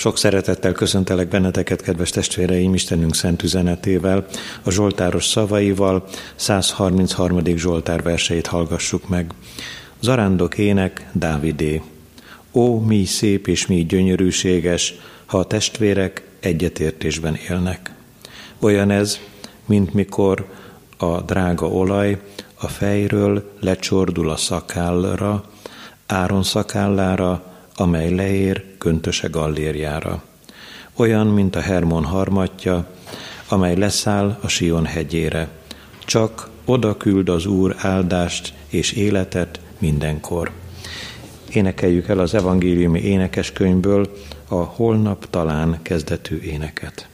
Sok szeretettel köszöntelek benneteket, kedves testvéreim, Istenünk szent üzenetével, a Zsoltáros szavaival, 133. Zsoltár verseit hallgassuk meg. Zarándok ének Dávidé. Ó, mi szép és mi gyönyörűséges, ha a testvérek egyetértésben élnek. Olyan ez, mint mikor a drága olaj a fejről lecsordul a szakállra, Áron szakállára, amely leér köntöse gallérjára. Olyan, mint a Hermon harmatja, amely leszáll a Sion hegyére. Csak oda küld az Úr áldást és életet mindenkor. Énekeljük el az evangéliumi énekeskönyvből a holnap talán kezdetű éneket.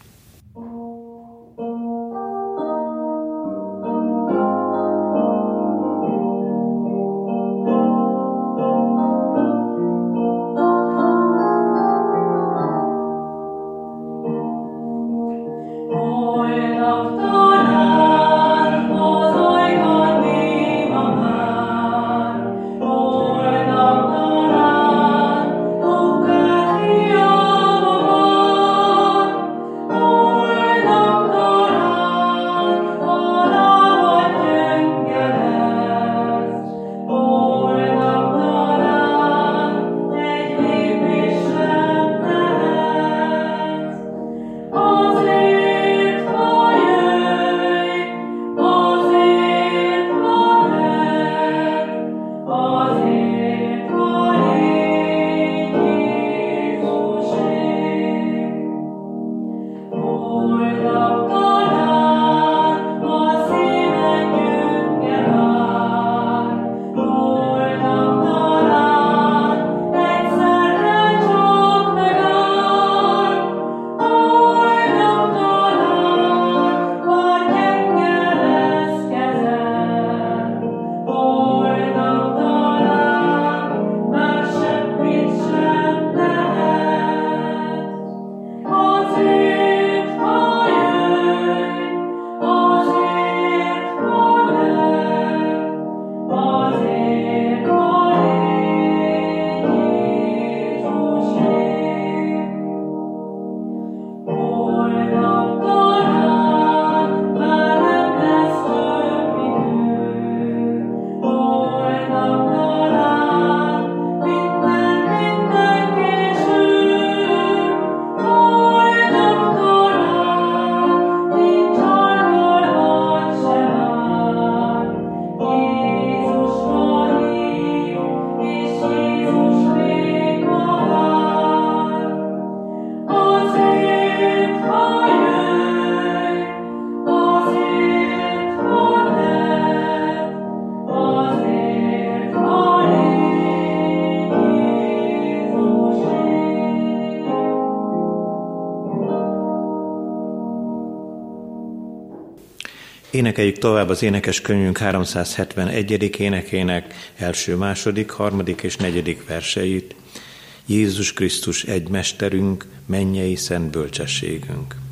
Énekeljük tovább az énekes könyvünk 371. énekének első, második, harmadik és negyedik verseit. Jézus Krisztus egy mesterünk, mennyei szent bölcsességünk.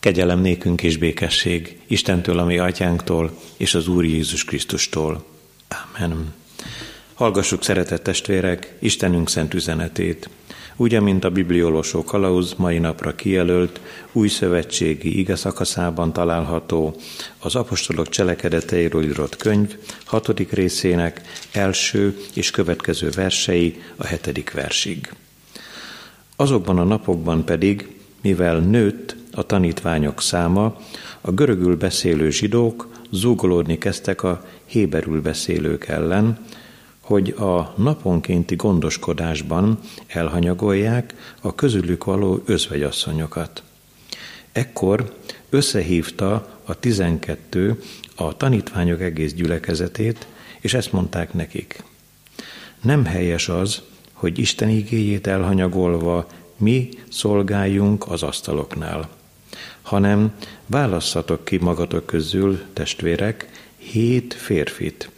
Kegyelem nékünk és békesség Istentől, ami atyánktól, és az Úr Jézus Krisztustól. Amen. Hallgassuk, szeretett testvérek, Istenünk szent üzenetét. Úgy, mint a bibliolósó kalauz mai napra kijelölt, új szövetségi ige szakaszában található az apostolok cselekedeteiről írott könyv hatodik részének első és következő versei a hetedik versig. Azokban a napokban pedig, mivel nőtt a tanítványok száma, a görögül beszélő zsidók zúgolódni kezdtek a héberül beszélők ellen, hogy a naponkénti gondoskodásban elhanyagolják a közülük való özvegyasszonyokat. Ekkor összehívta a tizenkettő a tanítványok egész gyülekezetét, és ezt mondták nekik. Nem helyes az, hogy Isten igéjét elhanyagolva mi szolgáljunk az asztaloknál, hanem válasszatok ki magatok közül, testvérek, hét férfit,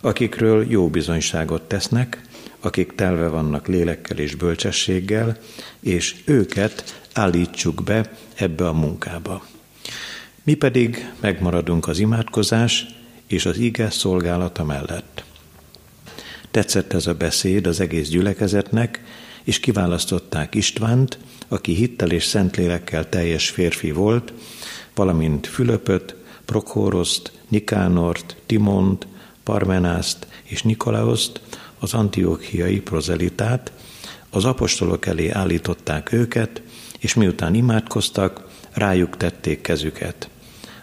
akikről jó bizonyságot tesznek, akik telve vannak lélekkel és bölcsességgel, és őket állítsuk be ebbe a munkába. Mi pedig megmaradunk az imádkozás és az ige szolgálata mellett. Tetszett ez a beszéd az egész gyülekezetnek, és kiválasztották Istvánt, aki hittel és szentlélekkel teljes férfi volt, valamint Fülöpöt, Prokhóroszt, Nikánort, Timont, Parmenászt és Nikolaoszt, az antiókiai prozelitát, az apostolok elé állították őket, és miután imádkoztak, rájuk tették kezüket.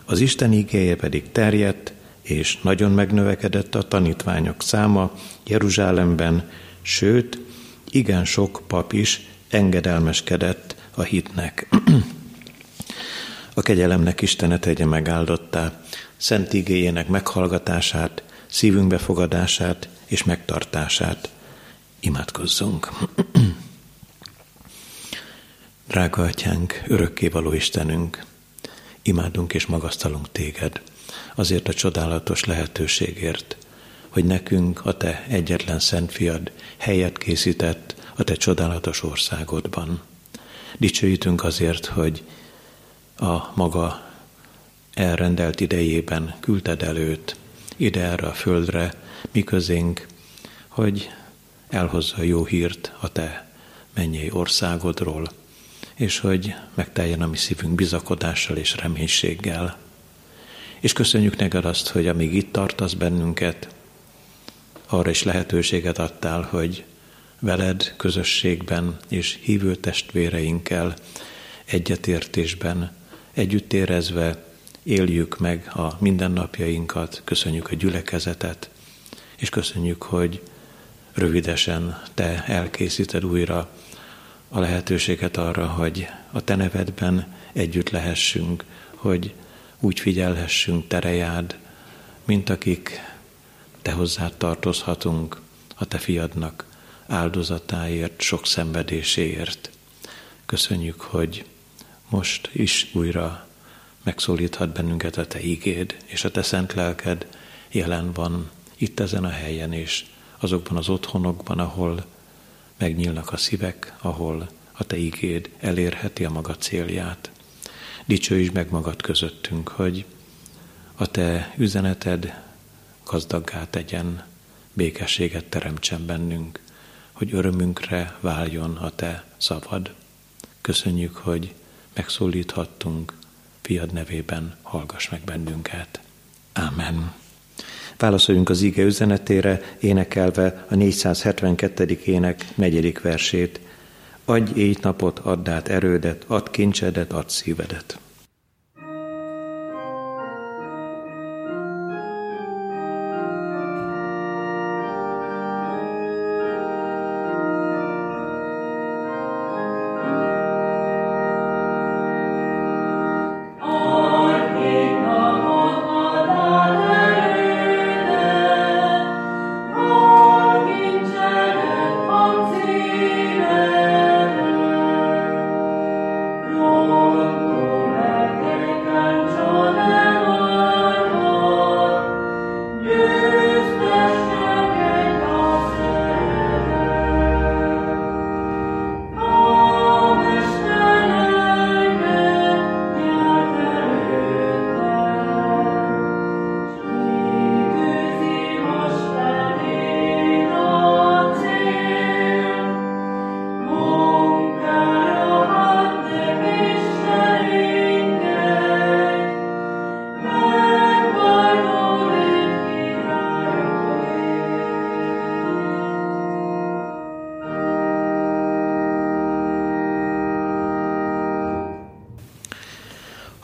Az Isten igéje pedig terjedt, és nagyon megnövekedett a tanítványok száma Jeruzsálemben, sőt, igen sok pap is engedelmeskedett a hitnek. a kegyelemnek Istene tegye megáldottá, szent igéjének meghallgatását, szívünk befogadását és megtartását. Imádkozzunk! Drága Atyánk, örökkévaló Istenünk, imádunk és magasztalunk Téged azért a csodálatos lehetőségért, hogy nekünk a Te egyetlen Szent Fiad helyet készített a Te csodálatos országodban. Dicsőítünk azért, hogy a maga elrendelt idejében küldted előtt ide erre a földre, miközénk, hogy elhozza jó hírt a Te mennyei országodról, és hogy megteljen a mi szívünk bizakodással és reménységgel. És köszönjük neked azt, hogy amíg itt tartasz bennünket, arra is lehetőséget adtál, hogy veled közösségben és hívő testvéreinkkel egyetértésben, együtt érezve éljük meg a mindennapjainkat, köszönjük a gyülekezetet, és köszönjük, hogy rövidesen te elkészíted újra a lehetőséget arra, hogy a te nevedben együtt lehessünk, hogy úgy figyelhessünk terejád, mint akik te hozzád tartozhatunk a te fiadnak áldozatáért, sok szenvedéséért. Köszönjük, hogy most is újra megszólíthat bennünket a te ígéd, és a te szent lelked jelen van itt ezen a helyen, és azokban az otthonokban, ahol megnyílnak a szívek, ahol a te ígéd elérheti a maga célját. Dicsőíts meg magad közöttünk, hogy a te üzeneted gazdaggá tegyen, békességet teremtsen bennünk, hogy örömünkre váljon a te szavad. Köszönjük, hogy megszólíthattunk, fiad nevében hallgass meg bennünket. Amen. Válaszoljunk az ige üzenetére, énekelve a 472. ének negyedik versét. Adj éjt napot, add át erődet, add kincsedet, add szívedet.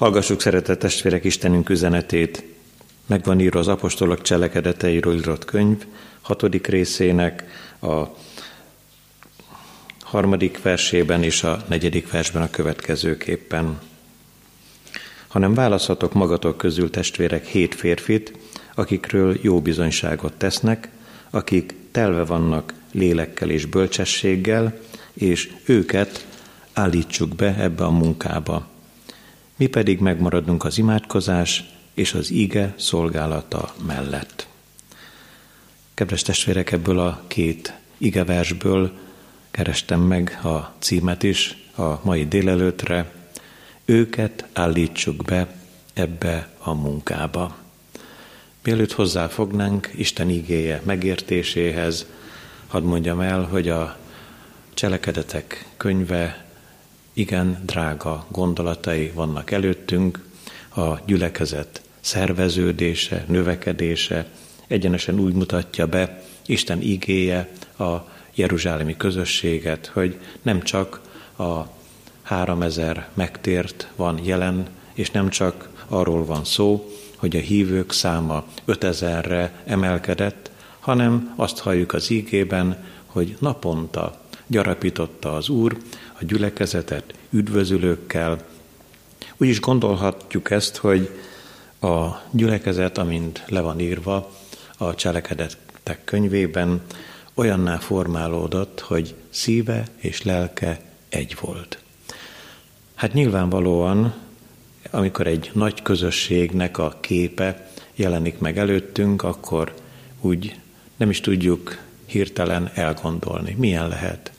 Hallgassuk, szeretett testvérek, Istenünk üzenetét. Megvan írva az apostolok cselekedeteiről írott könyv, hatodik részének a harmadik versében és a negyedik versben a következőképpen. Hanem választhatok magatok közül testvérek hét férfit, akikről jó bizonyságot tesznek, akik telve vannak lélekkel és bölcsességgel, és őket állítsuk be ebbe a munkába. Mi pedig megmaradunk az imádkozás és az ige szolgálata mellett. Kedves testvérek, ebből a két igeversből kerestem meg a címet is a mai délelőtre. Őket állítsuk be ebbe a munkába. Mielőtt hozzáfognánk Isten igéje megértéséhez, hadd mondjam el, hogy a cselekedetek könyve igen drága gondolatai vannak előttünk, a gyülekezet szerveződése, növekedése egyenesen úgy mutatja be Isten igéje a jeruzsálemi közösséget, hogy nem csak a három ezer megtért van jelen, és nem csak arról van szó, hogy a hívők száma 5000-re emelkedett, hanem azt halljuk az ígében, hogy naponta gyarapította az Úr a gyülekezetet üdvözülőkkel. Úgy is gondolhatjuk ezt, hogy a gyülekezet, amint le van írva a cselekedetek könyvében, olyanná formálódott, hogy szíve és lelke egy volt. Hát nyilvánvalóan amikor egy nagy közösségnek a képe jelenik meg előttünk, akkor úgy nem is tudjuk hirtelen elgondolni. Milyen lehet?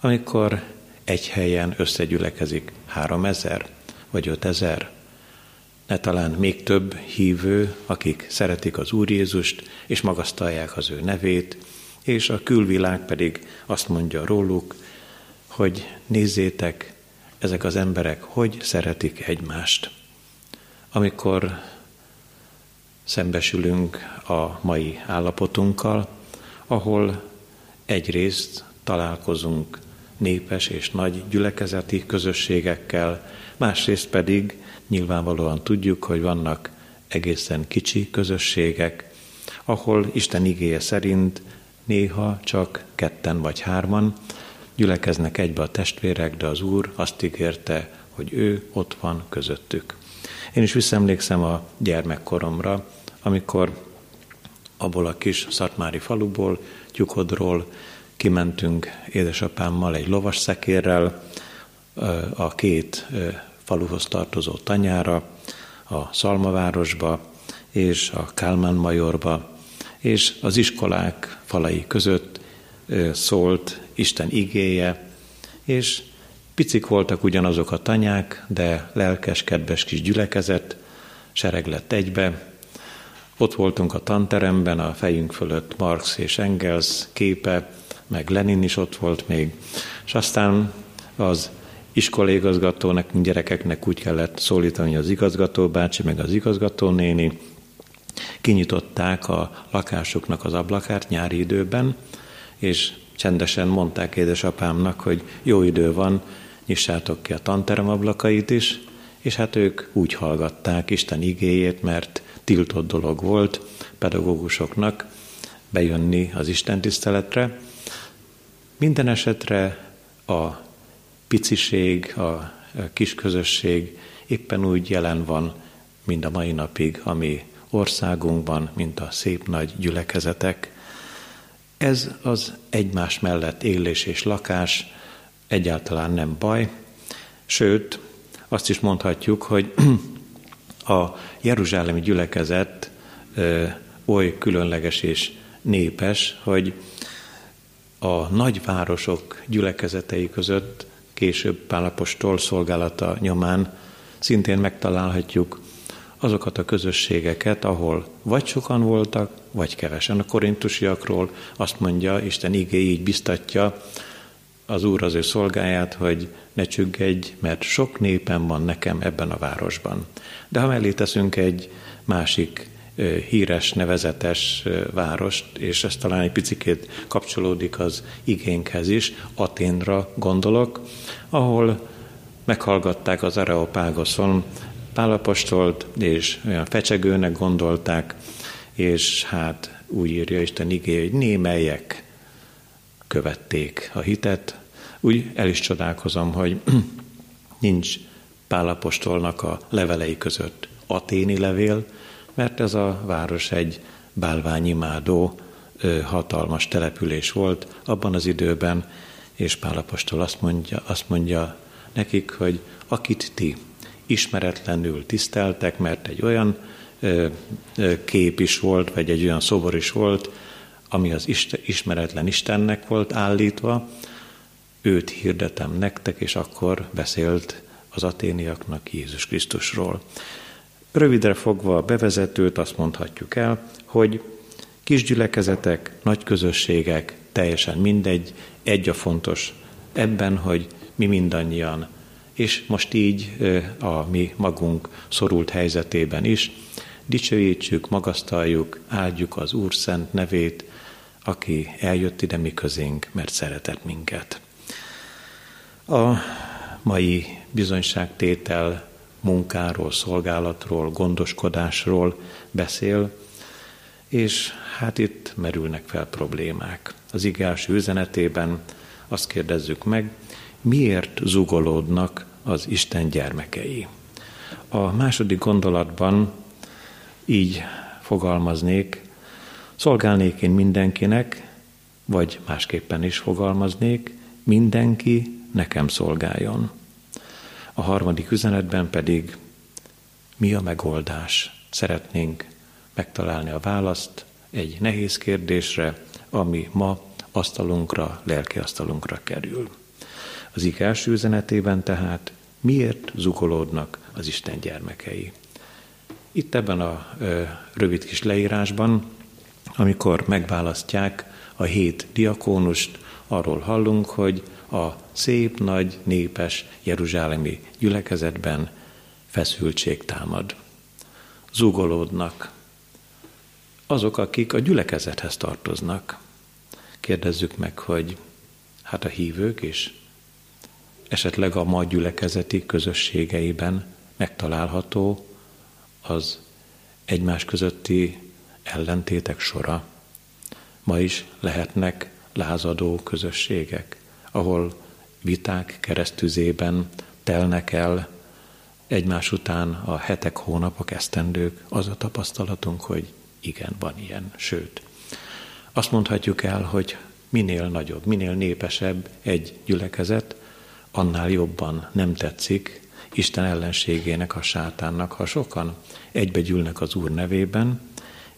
Amikor egy helyen összegyülekezik három ezer vagy ötezer, ne talán még több hívő, akik szeretik az Úr Jézust, és magasztalják az ő nevét, és a külvilág pedig azt mondja róluk, hogy nézzétek, ezek az emberek hogy szeretik egymást. Amikor szembesülünk a mai állapotunkkal, ahol egyrészt találkozunk népes és nagy gyülekezeti közösségekkel, másrészt pedig nyilvánvalóan tudjuk, hogy vannak egészen kicsi közösségek, ahol Isten igéje szerint néha csak ketten vagy hárman, gyülekeznek egybe a testvérek, de az Úr azt ígérte, hogy ő ott van közöttük. Én is visszaemlékszem a gyermekkoromra, amikor abból a kis szatmári faluból, Tyukodról kimentünk édesapámmal egy lovas szekérrel a két faluhoz tartozó tanyára, a Szalmavárosba és a Kálmán Majorba, és az iskolák falai között szólt Isten igéje, és picik voltak ugyanazok a tanyák, de lelkes, kedves kis gyülekezet, sereg lett egybe. Ott voltunk a tanteremben, a fejünk fölött Marx és Engels képe, meg Lenin is ott volt még, és aztán az iskoligazgatónak, gyerekeknek úgy kellett szólítani az igazgató bácsi, meg az igazgató néni, kinyitották a lakásuknak az ablakát nyári időben, és csendesen mondták édesapámnak, hogy jó idő van, nyissátok ki a tanterem ablakait is, és hát ők úgy hallgatták Isten igéjét, mert tiltott dolog volt pedagógusoknak bejönni az Isten tiszteletre. Minden esetre a piciség, a kis közösség éppen úgy jelen van, mint a mai napig, ami országunkban, mint a szép nagy gyülekezetek. Ez az egymás mellett élés és lakás egyáltalán nem baj, sőt, azt is mondhatjuk, hogy a Jeruzsálemi gyülekezet ö, oly különleges és népes, hogy a nagyvárosok gyülekezetei között később Pálapostól szolgálata nyomán szintén megtalálhatjuk azokat a közösségeket, ahol vagy sokan voltak, vagy kevesen. A korintusiakról azt mondja, Isten igé így biztatja az Úr az ő szolgáját, hogy ne csüggedj, mert sok népen van nekem ebben a városban. De ha mellé teszünk egy másik híres, nevezetes várost, és ez talán egy picikét kapcsolódik az igénkhez is, Aténra gondolok, ahol meghallgatták az Areopágoszon Pálapostolt, és olyan fecsegőnek gondolták, és hát úgy írja Isten igé, hogy némelyek követték a hitet. Úgy el is csodálkozom, hogy nincs Pálapostolnak a levelei között aténi levél, mert ez a város egy bálványimádó hatalmas település volt abban az időben, és Pálapostól azt mondja, azt mondja nekik, hogy akit ti ismeretlenül tiszteltek, mert egy olyan kép is volt, vagy egy olyan szobor is volt, ami az ismeretlen Istennek volt állítva, őt hirdetem nektek, és akkor beszélt az aténiaknak Jézus Krisztusról. Rövidre fogva a bevezetőt azt mondhatjuk el, hogy kis gyülekezetek, nagy közösségek, teljesen mindegy, egy a fontos ebben, hogy mi mindannyian, és most így a mi magunk szorult helyzetében is, dicsőítsük, magasztaljuk, áldjuk az Úr szent nevét, aki eljött ide mi közénk, mert szeretett minket. A mai bizonyságtétel munkáról, szolgálatról, gondoskodásról beszél, és hát itt merülnek fel problémák. Az első üzenetében azt kérdezzük meg, miért zugolódnak az Isten gyermekei. A második gondolatban így fogalmaznék, szolgálnék én mindenkinek, vagy másképpen is fogalmaznék, mindenki nekem szolgáljon. A harmadik üzenetben pedig mi a megoldás? Szeretnénk megtalálni a választ egy nehéz kérdésre, ami ma asztalunkra, lelki asztalunkra kerül. Az ige első üzenetében tehát miért zukolódnak az Isten gyermekei? Itt ebben a ö, rövid kis leírásban, amikor megválasztják a hét diakónust, arról hallunk, hogy a szép, nagy, népes jeruzsálemi gyülekezetben feszültség támad. Zugolódnak. Azok, akik a gyülekezethez tartoznak. Kérdezzük meg, hogy hát a hívők is esetleg a ma gyülekezeti közösségeiben megtalálható az egymás közötti ellentétek sora. Ma is lehetnek lázadó közösségek, ahol viták keresztüzében telnek el egymás után a hetek, hónapok, esztendők. Az a tapasztalatunk, hogy igen, van ilyen, sőt. Azt mondhatjuk el, hogy minél nagyobb, minél népesebb egy gyülekezet, annál jobban nem tetszik Isten ellenségének, a sátánnak, ha sokan egybegyűlnek az Úr nevében,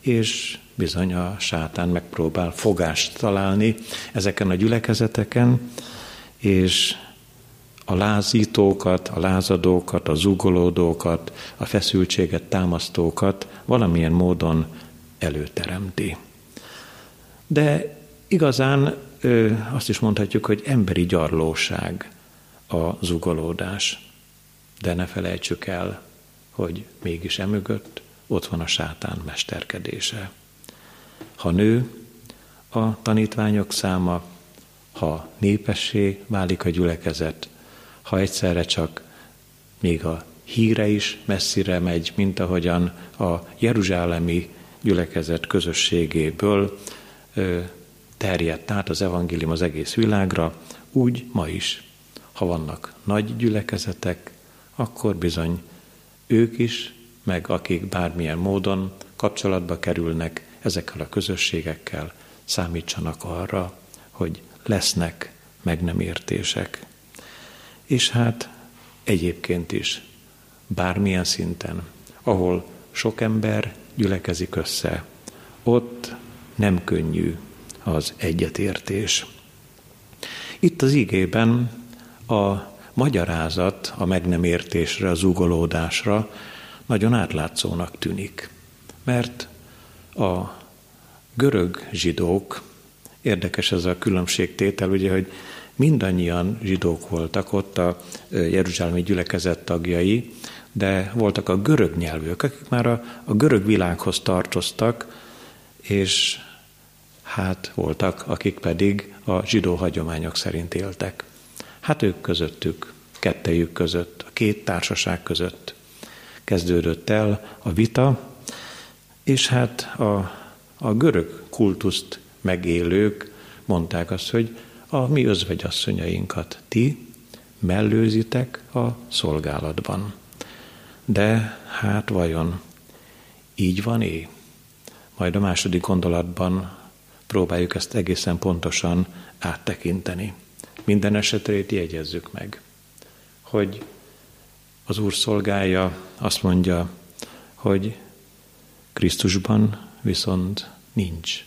és bizony a sátán megpróbál fogást találni ezeken a gyülekezeteken, és a lázítókat, a lázadókat, a zugolódókat, a feszültséget támasztókat valamilyen módon előteremti. De igazán azt is mondhatjuk, hogy emberi gyarlóság a zugolódás. De ne felejtsük el, hogy mégis emögött ott van a sátán mesterkedése. Ha nő a tanítványok száma, ha népessé válik a gyülekezet, ha egyszerre csak még a híre is messzire megy, mint ahogyan a jeruzsálemi gyülekezet közösségéből terjedt át az evangélium az egész világra, úgy ma is. Ha vannak nagy gyülekezetek, akkor bizony ők is, meg akik bármilyen módon kapcsolatba kerülnek ezekkel a közösségekkel, számítsanak arra, hogy lesznek meg nem értések. És hát egyébként is, bármilyen szinten, ahol sok ember gyülekezik össze, ott nem könnyű az egyetértés. Itt az igében a magyarázat a meg nem értésre, az ugolódásra nagyon átlátszónak tűnik. Mert a görög zsidók, érdekes ez a különbségtétel, ugye, hogy mindannyian zsidók voltak ott a Jeruzsálemi gyülekezet tagjai, de voltak a görög nyelvűek, akik már a, a görög világhoz tartoztak, és hát voltak, akik pedig a zsidó hagyományok szerint éltek. Hát ők közöttük, kettejük között, a két társaság között kezdődött el a vita, és hát a, a görög kultuszt megélők mondták azt, hogy a mi özvegyasszonyainkat ti mellőzitek a szolgálatban. De hát vajon így van-é? Majd a második gondolatban próbáljuk ezt egészen pontosan áttekinteni. Minden esetre jegyezzük meg, hogy az Úr szolgája azt mondja, hogy Krisztusban viszont nincs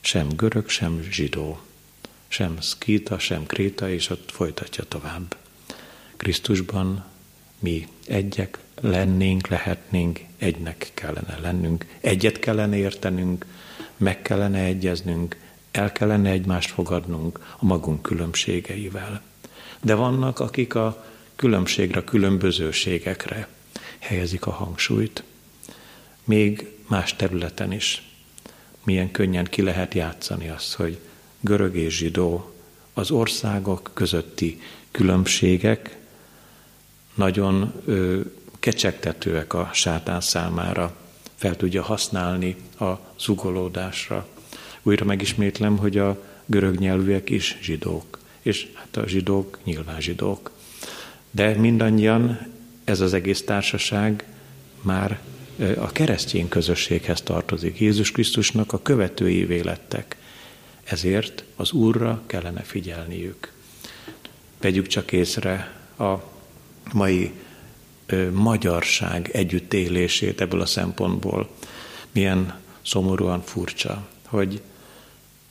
sem görög, sem zsidó, sem szkíta, sem kréta, és ott folytatja tovább. Krisztusban mi egyek lennénk, lehetnénk, egynek kellene lennünk, egyet kellene értenünk, meg kellene egyeznünk, el kellene egymást fogadnunk a magunk különbségeivel. De vannak, akik a különbségre, különbözőségekre helyezik a hangsúlyt. Még más területen is milyen könnyen ki lehet játszani azt, hogy görög és zsidó, az országok közötti különbségek nagyon ö, kecsegtetőek a sátán számára, fel tudja használni a zugolódásra. Újra megismétlem, hogy a görög nyelvűek is zsidók, és hát a zsidók nyilván zsidók. De mindannyian ez az egész társaság már a keresztény közösséghez tartozik. Jézus Krisztusnak a követői lettek. Ezért az Úrra kellene figyelniük. Vegyük csak észre a mai magyarság együttélését ebből a szempontból. Milyen szomorúan furcsa, hogy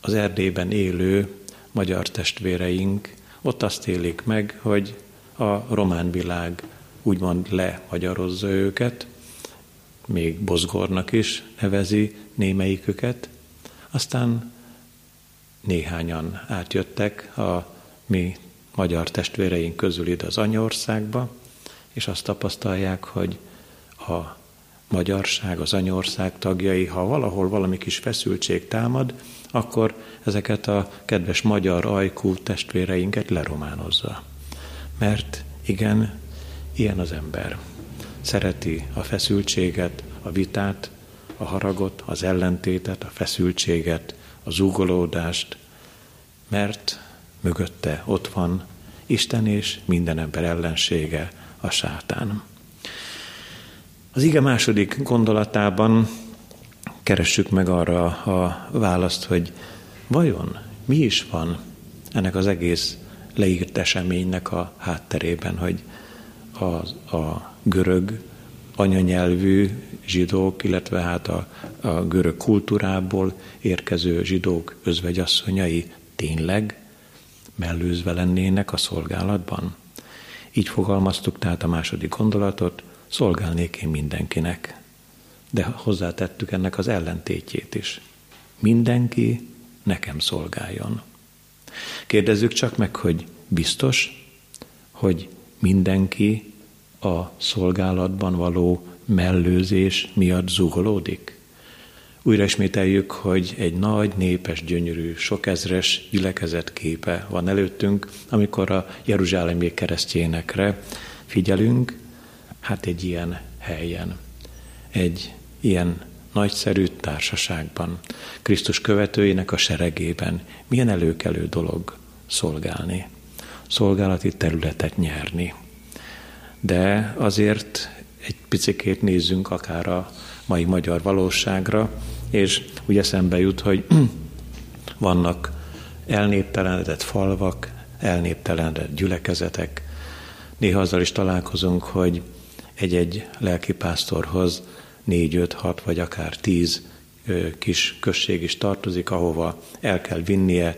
az Erdélyben élő magyar testvéreink ott azt élik meg, hogy a román világ úgymond lemagyarozza őket, még Bozgornak is nevezi némelyiküket, aztán néhányan átjöttek a mi magyar testvéreink közül ide az anyországba, és azt tapasztalják, hogy a magyarság, az anyország tagjai, ha valahol valami kis feszültség támad, akkor ezeket a kedves magyar ajkú testvéreinket lerománozza. Mert igen, ilyen az ember. Szereti a feszültséget, a vitát, a haragot, az ellentétet, a feszültséget, a zúgolódást, mert mögötte ott van Isten és minden ember ellensége, a sátán. Az ige második gondolatában keressük meg arra a választ, hogy vajon mi is van ennek az egész leírt eseménynek a hátterében, hogy a, a görög anyanyelvű zsidók, illetve hát a, a görög kultúrából érkező zsidók özvegyasszonyai tényleg mellőzve lennének a szolgálatban? Így fogalmaztuk tehát a második gondolatot, szolgálnék én mindenkinek. De hozzátettük ennek az ellentétjét is. Mindenki nekem szolgáljon. Kérdezzük csak meg, hogy biztos, hogy mindenki a szolgálatban való mellőzés miatt zugolódik? Újra ismételjük, hogy egy nagy, népes, gyönyörű, sokezres gyülekezet képe van előttünk, amikor a Jeruzsálemi keresztjénekre figyelünk, hát egy ilyen helyen, egy ilyen nagyszerű társaságban, Krisztus követőinek a seregében milyen előkelő dolog szolgálni, szolgálati területet nyerni. De azért egy picikét nézzünk akár a mai magyar valóságra, és úgy eszembe jut, hogy vannak elnéptelenedett falvak, elnéptelenedett gyülekezetek. Néha azzal is találkozunk, hogy egy-egy lelkipásztorhoz négy, öt, hat vagy akár tíz kis község is tartozik, ahova el kell vinnie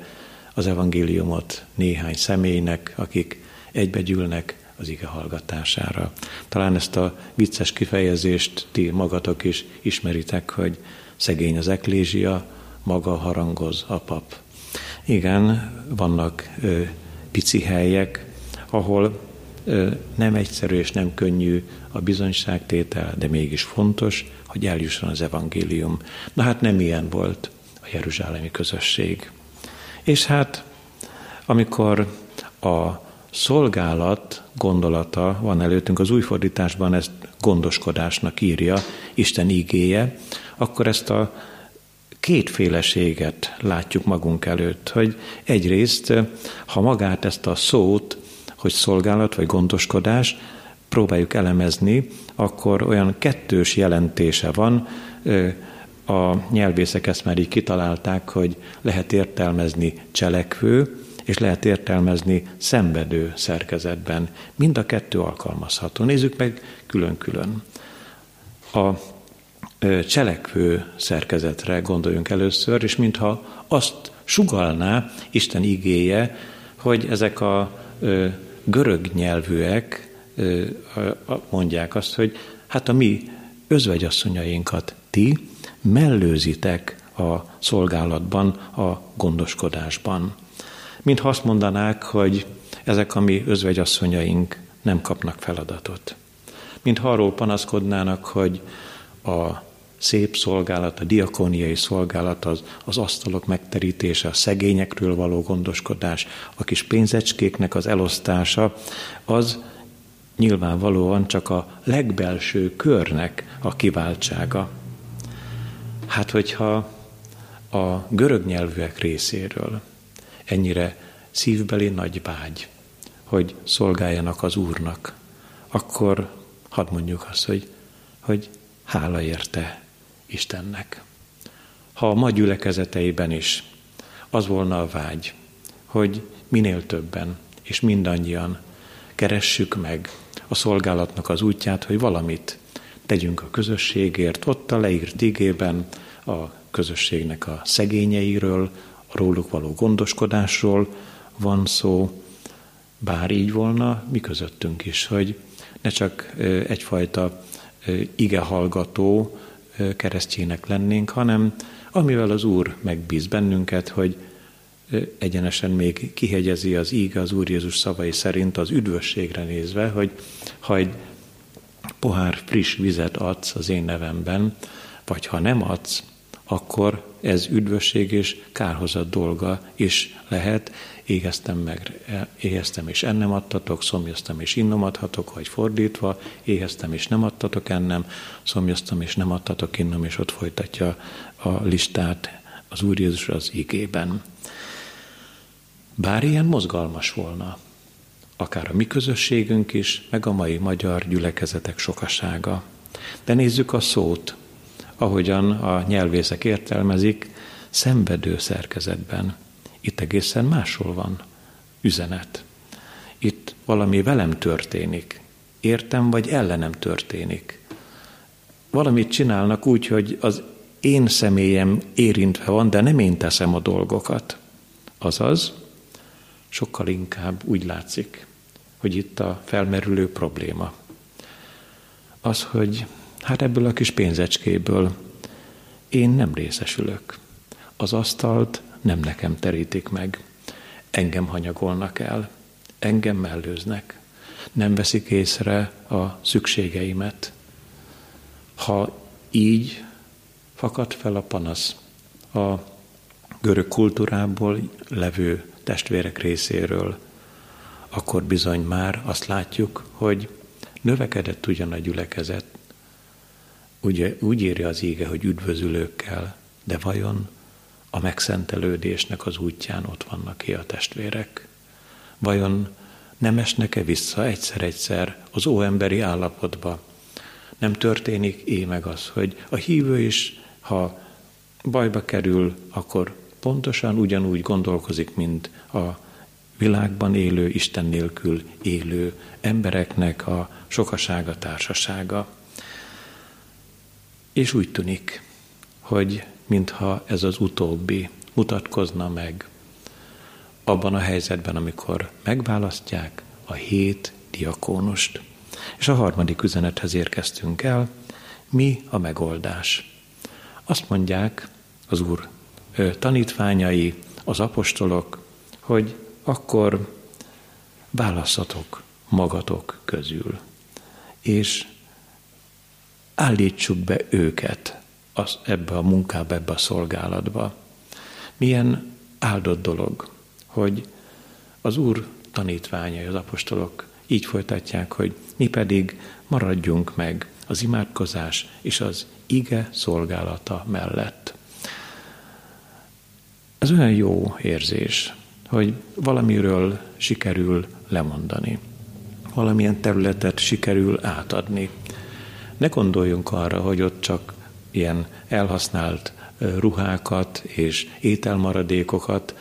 az evangéliumot néhány személynek, akik egybegyűlnek az ige hallgatására. Talán ezt a vicces kifejezést ti magatok is ismeritek, hogy szegény az eklézsia, maga harangoz a pap. Igen, vannak ö, pici helyek, ahol ö, nem egyszerű és nem könnyű a bizonyságtétel, de mégis fontos, hogy eljusson az evangélium. Na hát nem ilyen volt a jeruzsálemi közösség. És hát, amikor a szolgálat gondolata van előttünk, az új fordításban ezt gondoskodásnak írja Isten ígéje, akkor ezt a kétféleséget látjuk magunk előtt, hogy egyrészt, ha magát ezt a szót, hogy szolgálat vagy gondoskodás, próbáljuk elemezni, akkor olyan kettős jelentése van, a nyelvészek ezt már így kitalálták, hogy lehet értelmezni cselekvő, és lehet értelmezni szenvedő szerkezetben. Mind a kettő alkalmazható. Nézzük meg külön-külön. A cselekvő szerkezetre gondoljunk először, és mintha azt sugalná Isten igéje, hogy ezek a görög nyelvűek mondják azt, hogy hát a mi özvegyasszonyainkat ti mellőzitek a szolgálatban, a gondoskodásban. Mintha azt mondanák, hogy ezek a mi özvegyasszonyaink nem kapnak feladatot. Mintha arról panaszkodnának, hogy a szép szolgálat, a diakóniai szolgálat, az, az asztalok megterítése, a szegényekről való gondoskodás, a kis pénzecskéknek az elosztása, az nyilvánvalóan csak a legbelső körnek a kiváltsága. Hát, hogyha a görög nyelvűek részéről ennyire szívbeli nagy vágy, hogy szolgáljanak az Úrnak, akkor hadd mondjuk azt, hogy, hogy hála érte Istennek. Ha a ma gyülekezeteiben is az volna a vágy, hogy minél többen és mindannyian keressük meg a szolgálatnak az útját, hogy valamit tegyünk a közösségért. Ott a leírt igében a közösségnek a szegényeiről, a róluk való gondoskodásról van szó, bár így volna, mi közöttünk is, hogy ne csak egyfajta igehallgató keresztjének lennénk, hanem amivel az Úr megbíz bennünket, hogy egyenesen még kihegyezi az íge az Úr Jézus szavai szerint az üdvösségre nézve, hogy ha egy pohár friss vizet adsz az én nevemben, vagy ha nem adsz, akkor ez üdvösség és kárhozat dolga is lehet. Éheztem meg, éheztem és ennem adtatok, szomjaztam és innom adhatok, vagy fordítva, éheztem és nem adtatok ennem, szomjaztam és nem adtatok innom, és ott folytatja a listát az Úr Jézus az igében. Bár ilyen mozgalmas volna, akár a mi közösségünk is, meg a mai magyar gyülekezetek sokasága. De nézzük a szót, ahogyan a nyelvészek értelmezik, szenvedő szerkezetben. Itt egészen máshol van üzenet. Itt valami velem történik. Értem vagy ellenem történik. Valamit csinálnak úgy, hogy az én személyem érintve van, de nem én teszem a dolgokat. Azaz, sokkal inkább úgy látszik, hogy itt a felmerülő probléma. Az, hogy hát ebből a kis pénzecskéből én nem részesülök. Az asztalt nem nekem terítik meg. Engem hanyagolnak el, engem mellőznek. Nem veszik észre a szükségeimet. Ha így fakad fel a panasz a görög kultúrából levő testvérek részéről, akkor bizony már azt látjuk, hogy növekedett ugyan a gyülekezet, Ugye, úgy írja az ége, hogy üdvözülőkkel, de vajon a megszentelődésnek az útján ott vannak ki a testvérek? Vajon nem esnek-e vissza egyszer-egyszer az óemberi állapotba? Nem történik é meg az, hogy a hívő is, ha bajba kerül, akkor pontosan ugyanúgy gondolkozik, mint a világban élő, Isten nélkül élő embereknek a sokasága, társasága. És úgy tűnik, hogy mintha ez az utóbbi mutatkozna meg abban a helyzetben, amikor megválasztják a hét diakónust. És a harmadik üzenethez érkeztünk el, mi a megoldás. Azt mondják az Úr tanítványai, az apostolok, hogy akkor válaszatok magatok közül, és állítsuk be őket az, ebbe a munkába, ebbe a szolgálatba. Milyen áldott dolog, hogy az Úr tanítványai, az apostolok így folytatják, hogy mi pedig maradjunk meg az imádkozás és az ige szolgálata mellett. Ez olyan jó érzés, hogy valamiről sikerül lemondani, valamilyen területet sikerül átadni. Ne gondoljunk arra, hogy ott csak ilyen elhasznált ruhákat és ételmaradékokat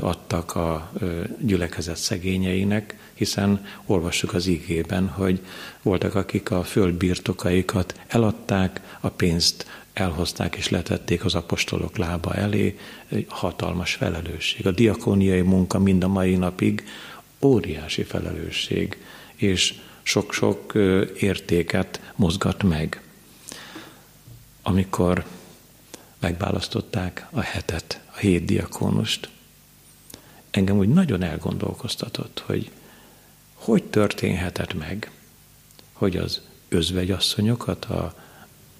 adtak a gyülekezet szegényeinek, hiszen olvassuk az igében, hogy voltak, akik a föld birtokaikat eladták, a pénzt elhozták és letették az apostolok lába elé, hatalmas felelősség. A diakóniai munka mind a mai napig óriási felelősség, és sok-sok értéket mozgat meg. Amikor megválasztották a hetet, a hét diakónust, engem úgy nagyon elgondolkoztatott, hogy hogy történhetett meg, hogy az özvegyasszonyokat, a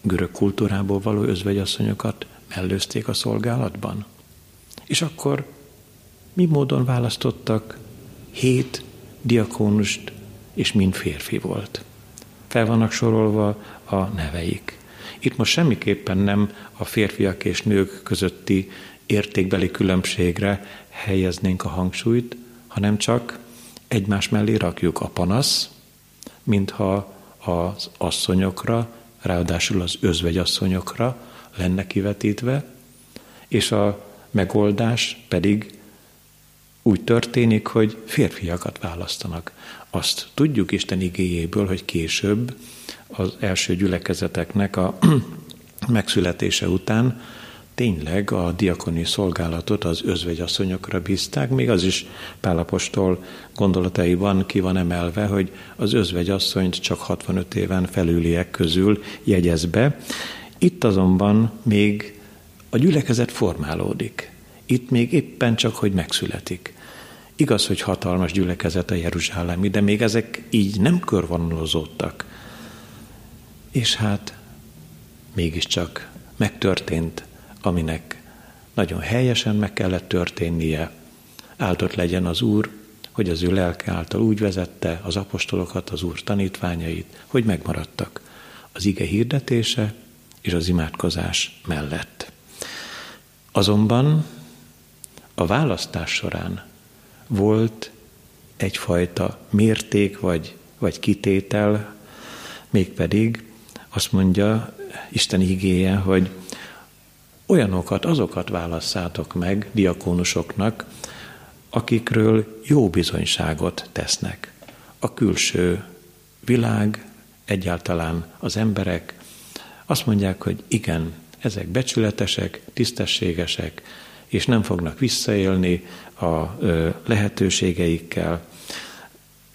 görög kultúrából való özvegyasszonyokat mellőzték a szolgálatban. És akkor mi módon választottak hét diakónust, és mind férfi volt. Fel vannak sorolva a neveik. Itt most semmiképpen nem a férfiak és nők közötti értékbeli különbségre helyeznénk a hangsúlyt, hanem csak egymás mellé rakjuk a panasz, mintha az asszonyokra, ráadásul az özvegyasszonyokra lenne kivetítve, és a megoldás pedig úgy történik, hogy férfiakat választanak. Azt tudjuk Isten igéjéből, hogy később az első gyülekezeteknek a megszületése után tényleg a diakoni szolgálatot az özvegyasszonyokra bízták, még az is Pálapostól gondolataiban ki van emelve, hogy az özvegyasszonyt csak 65 éven felüliek közül jegyez be. Itt azonban még a gyülekezet formálódik. Itt még éppen csak, hogy megszületik. Igaz, hogy hatalmas gyülekezet a Jeruzsálemi, de még ezek így nem körvonalozódtak. És hát mégiscsak megtörtént aminek nagyon helyesen meg kellett történnie. Áldott legyen az Úr, hogy az ő lelke által úgy vezette az apostolokat, az Úr tanítványait, hogy megmaradtak az ige hirdetése és az imádkozás mellett. Azonban a választás során volt egyfajta mérték vagy, vagy kitétel, mégpedig azt mondja Isten igéje, hogy olyanokat, azokat válasszátok meg diakónusoknak, akikről jó bizonyságot tesznek. A külső világ, egyáltalán az emberek azt mondják, hogy igen, ezek becsületesek, tisztességesek, és nem fognak visszaélni a lehetőségeikkel.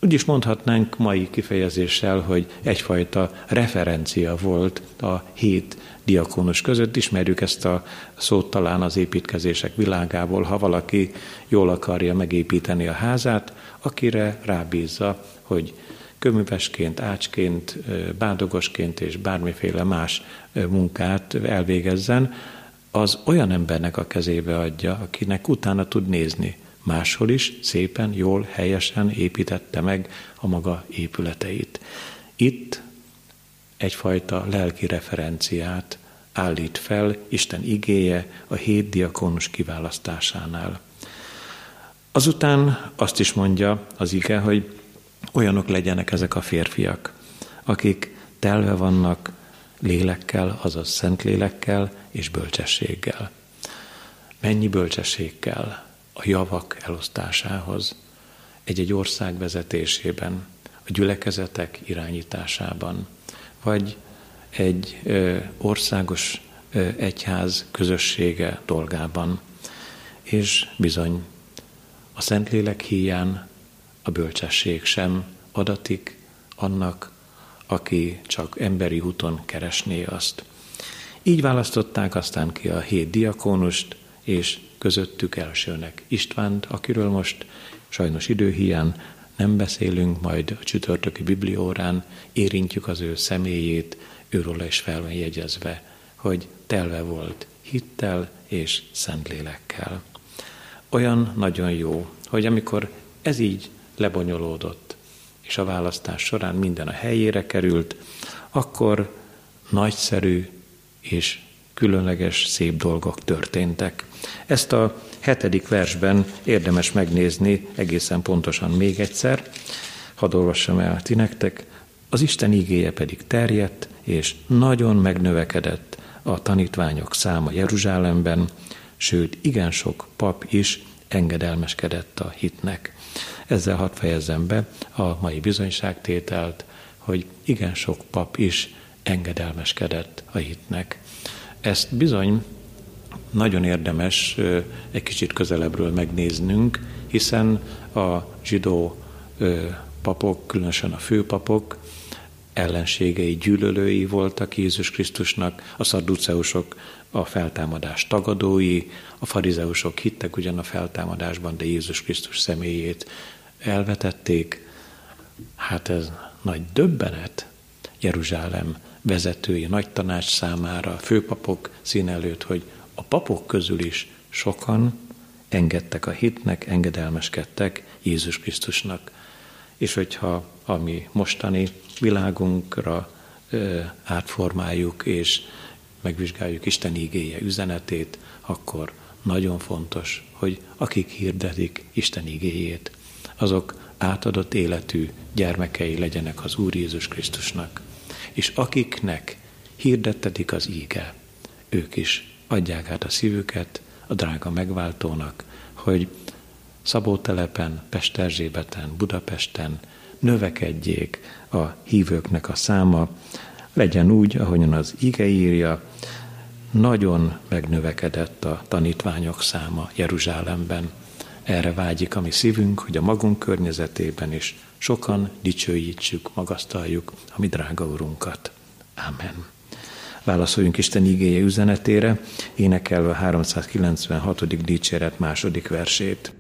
Úgy is mondhatnánk mai kifejezéssel, hogy egyfajta referencia volt a hét diakónus között. Ismerjük ezt a szót talán az építkezések világából, ha valaki jól akarja megépíteni a házát, akire rábízza, hogy köművesként, ácsként, bádogosként és bármiféle más munkát elvégezzen, az olyan embernek a kezébe adja, akinek utána tud nézni. Máshol is szépen, jól, helyesen építette meg a maga épületeit. Itt egyfajta lelki referenciát állít fel Isten igéje a hét diakónus kiválasztásánál. Azután azt is mondja az ige, hogy olyanok legyenek ezek a férfiak, akik telve vannak lélekkel, azaz szent lélekkel és bölcsességgel. Mennyi bölcsességgel a javak elosztásához, egy-egy ország vezetésében, a gyülekezetek irányításában, vagy egy országos egyház közössége dolgában. És bizony, a Szentlélek híján a bölcsesség sem adatik annak, aki csak emberi úton keresné azt. Így választották aztán ki a hét diakónust, és közöttük elsőnek Istvánt, akiről most sajnos időhiány nem beszélünk, majd a csütörtöki bibliórán érintjük az ő személyét, őről is fel van jegyezve, hogy telve volt hittel és szentlélekkel. Olyan nagyon jó, hogy amikor ez így lebonyolódott, és a választás során minden a helyére került, akkor nagyszerű és különleges szép dolgok történtek. Ezt a hetedik versben érdemes megnézni egészen pontosan még egyszer. Hadd olvassam el ti nektek. Az Isten igéje pedig terjedt, és nagyon megnövekedett a tanítványok száma Jeruzsálemben, sőt, igen sok pap is engedelmeskedett a hitnek. Ezzel hadd fejezzem be a mai bizonyságtételt, hogy igen sok pap is engedelmeskedett a hitnek. Ezt bizony nagyon érdemes egy kicsit közelebbről megnéznünk, hiszen a zsidó papok, különösen a főpapok ellenségei, gyűlölői voltak Jézus Krisztusnak, a szadduceusok a feltámadás tagadói, a farizeusok hittek ugyan a feltámadásban, de Jézus Krisztus személyét elvetették. Hát ez nagy döbbenet Jeruzsálem vezetői, nagy tanács számára, főpapok szín előtt, hogy a papok közül is sokan engedtek a hitnek, engedelmeskedtek Jézus Krisztusnak. És hogyha a mi mostani világunkra átformáljuk, és megvizsgáljuk Isten igéje üzenetét, akkor nagyon fontos, hogy akik hirdetik Isten igéjét, azok átadott életű gyermekei legyenek az Úr Jézus Krisztusnak. És akiknek hirdettetik az íge, ők is adják át a szívüket a drága megváltónak, hogy Szabótelepen, Pesterzsébeten, Budapesten növekedjék a hívőknek a száma, legyen úgy, ahogyan az ige írja, nagyon megnövekedett a tanítványok száma Jeruzsálemben. Erre vágyik a mi szívünk, hogy a magunk környezetében is sokan dicsőítsük, magasztaljuk a mi drága Urunkat. Amen. Válaszoljunk Isten igéje üzenetére, énekelve a 396. dicséret második versét.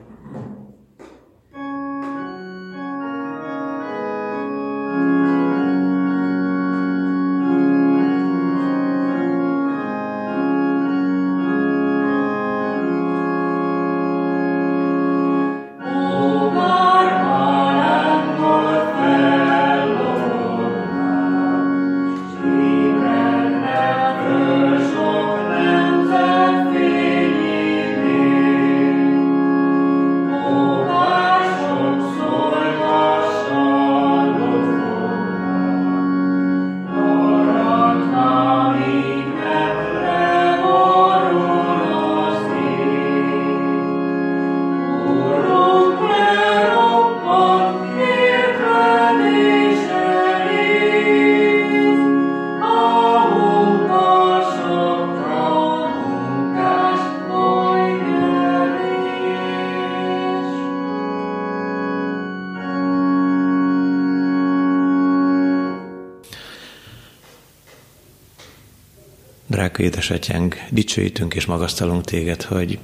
Édesatyánk, dicsőítünk és magasztalunk téged, hogy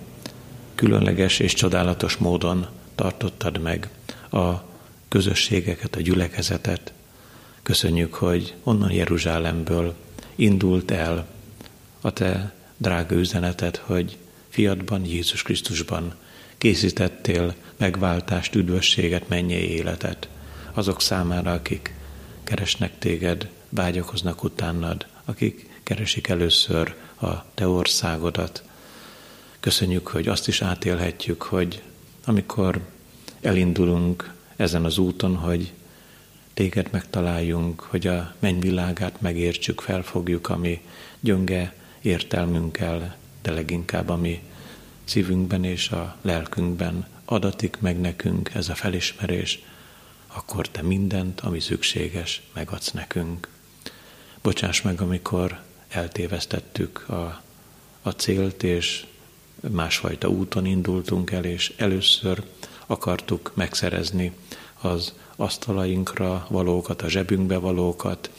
különleges és csodálatos módon tartottad meg a közösségeket, a gyülekezetet. Köszönjük, hogy onnan Jeruzsálemből indult el a te drága üzeneted, hogy fiadban, Jézus Krisztusban készítettél megváltást, üdvösséget, mennyei életet azok számára, akik keresnek téged, vágyakoznak utánad, akik keresik először a te országodat. Köszönjük, hogy azt is átélhetjük, hogy amikor elindulunk ezen az úton, hogy téged megtaláljunk, hogy a mennyvilágát megértsük, felfogjuk, ami gyönge értelmünkkel, de leginkább ami szívünkben és a lelkünkben adatik meg nekünk ez a felismerés, akkor te mindent, ami szükséges, megadsz nekünk. Bocsáss meg, amikor eltévesztettük a, a célt, és másfajta úton indultunk el, és először akartuk megszerezni az asztalainkra valókat, a zsebünkbe valókat,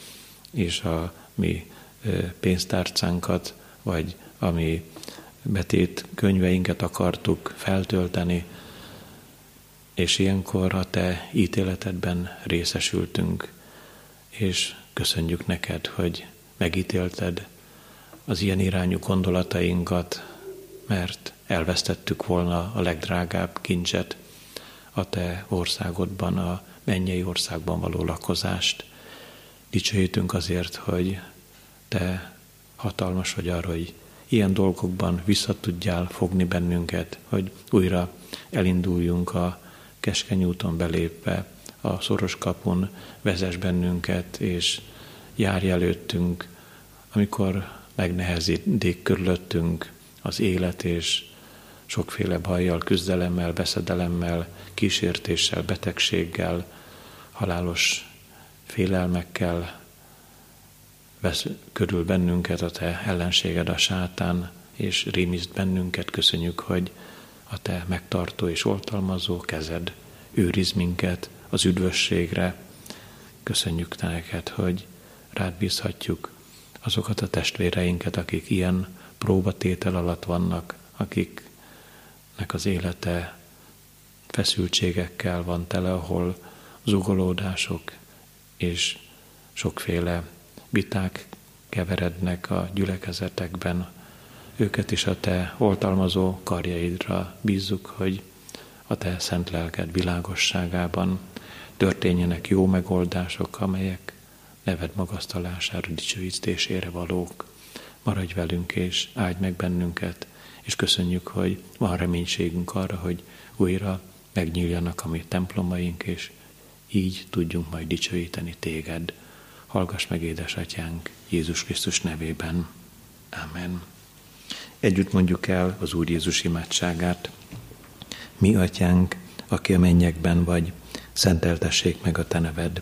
és a mi pénztárcánkat, vagy a mi betét könyveinket akartuk feltölteni, és ilyenkor a te ítéletedben részesültünk, és köszönjük neked, hogy megítélted az ilyen irányú gondolatainkat, mert elvesztettük volna a legdrágább kincset a te országodban, a mennyei országban való lakozást. Dicsőítünk azért, hogy te hatalmas vagy arra, hogy ilyen dolgokban vissza tudjál fogni bennünket, hogy újra elinduljunk a keskeny úton belépve, a szoros kapun vezes bennünket, és járj előttünk, amikor megnehezítik körülöttünk az élet, és sokféle bajjal, küzdelemmel, veszedelemmel, kísértéssel, betegséggel, halálos félelmekkel vesz körül bennünket a te ellenséged, a sátán, és rémiszt bennünket. Köszönjük, hogy a te megtartó és oltalmazó kezed őriz minket az üdvösségre. Köszönjük neked, hogy rád bízhatjuk azokat a testvéreinket, akik ilyen próbatétel alatt vannak, akiknek az élete feszültségekkel van tele, ahol zugolódások és sokféle viták keverednek a gyülekezetekben. Őket is a te oltalmazó karjaidra bízzuk, hogy a te szent lelked világosságában történjenek jó megoldások, amelyek neved magasztalására, dicsőítésére valók. Maradj velünk és áldj meg bennünket, és köszönjük, hogy van reménységünk arra, hogy újra megnyíljanak a mi templomaink, és így tudjunk majd dicsőíteni téged. Hallgass meg, édesatyánk, Jézus Krisztus nevében. Amen. Együtt mondjuk el az Úr Jézus imádságát. Mi, atyánk, aki a mennyekben vagy, szenteltessék meg a te neved.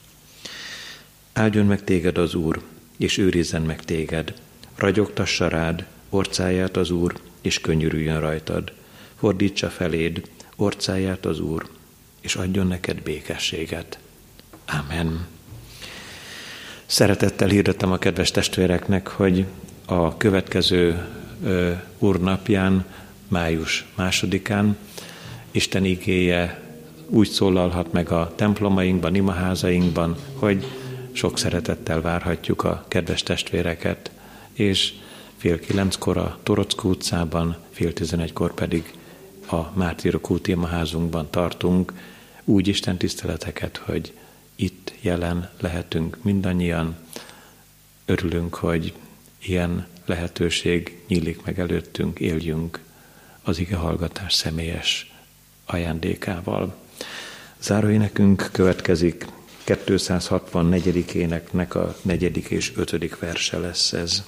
Áldjon meg téged az Úr, és őrizzen meg téged. Ragyogtassa rád orcáját az Úr, és könyörüljön rajtad. Fordítsa feléd orcáját az Úr, és adjon neked békességet. Amen. Szeretettel hirdetem a kedves testvéreknek, hogy a következő ö, úrnapján, május másodikán, Isten igéje úgy szólalhat meg a templomainkban, imaházainkban, hogy sok szeretettel várhatjuk a kedves testvéreket, és fél kilenckor a Torock utcában, fél tizenegykor pedig a Mártírok úti imaházunkban tartunk úgy Isten tiszteleteket, hogy itt jelen lehetünk mindannyian. Örülünk, hogy ilyen lehetőség nyílik meg előttünk, éljünk az ige hallgatás személyes ajándékával. Záróénekünk következik 264. éneknek a negyedik és ötödik verse lesz ez.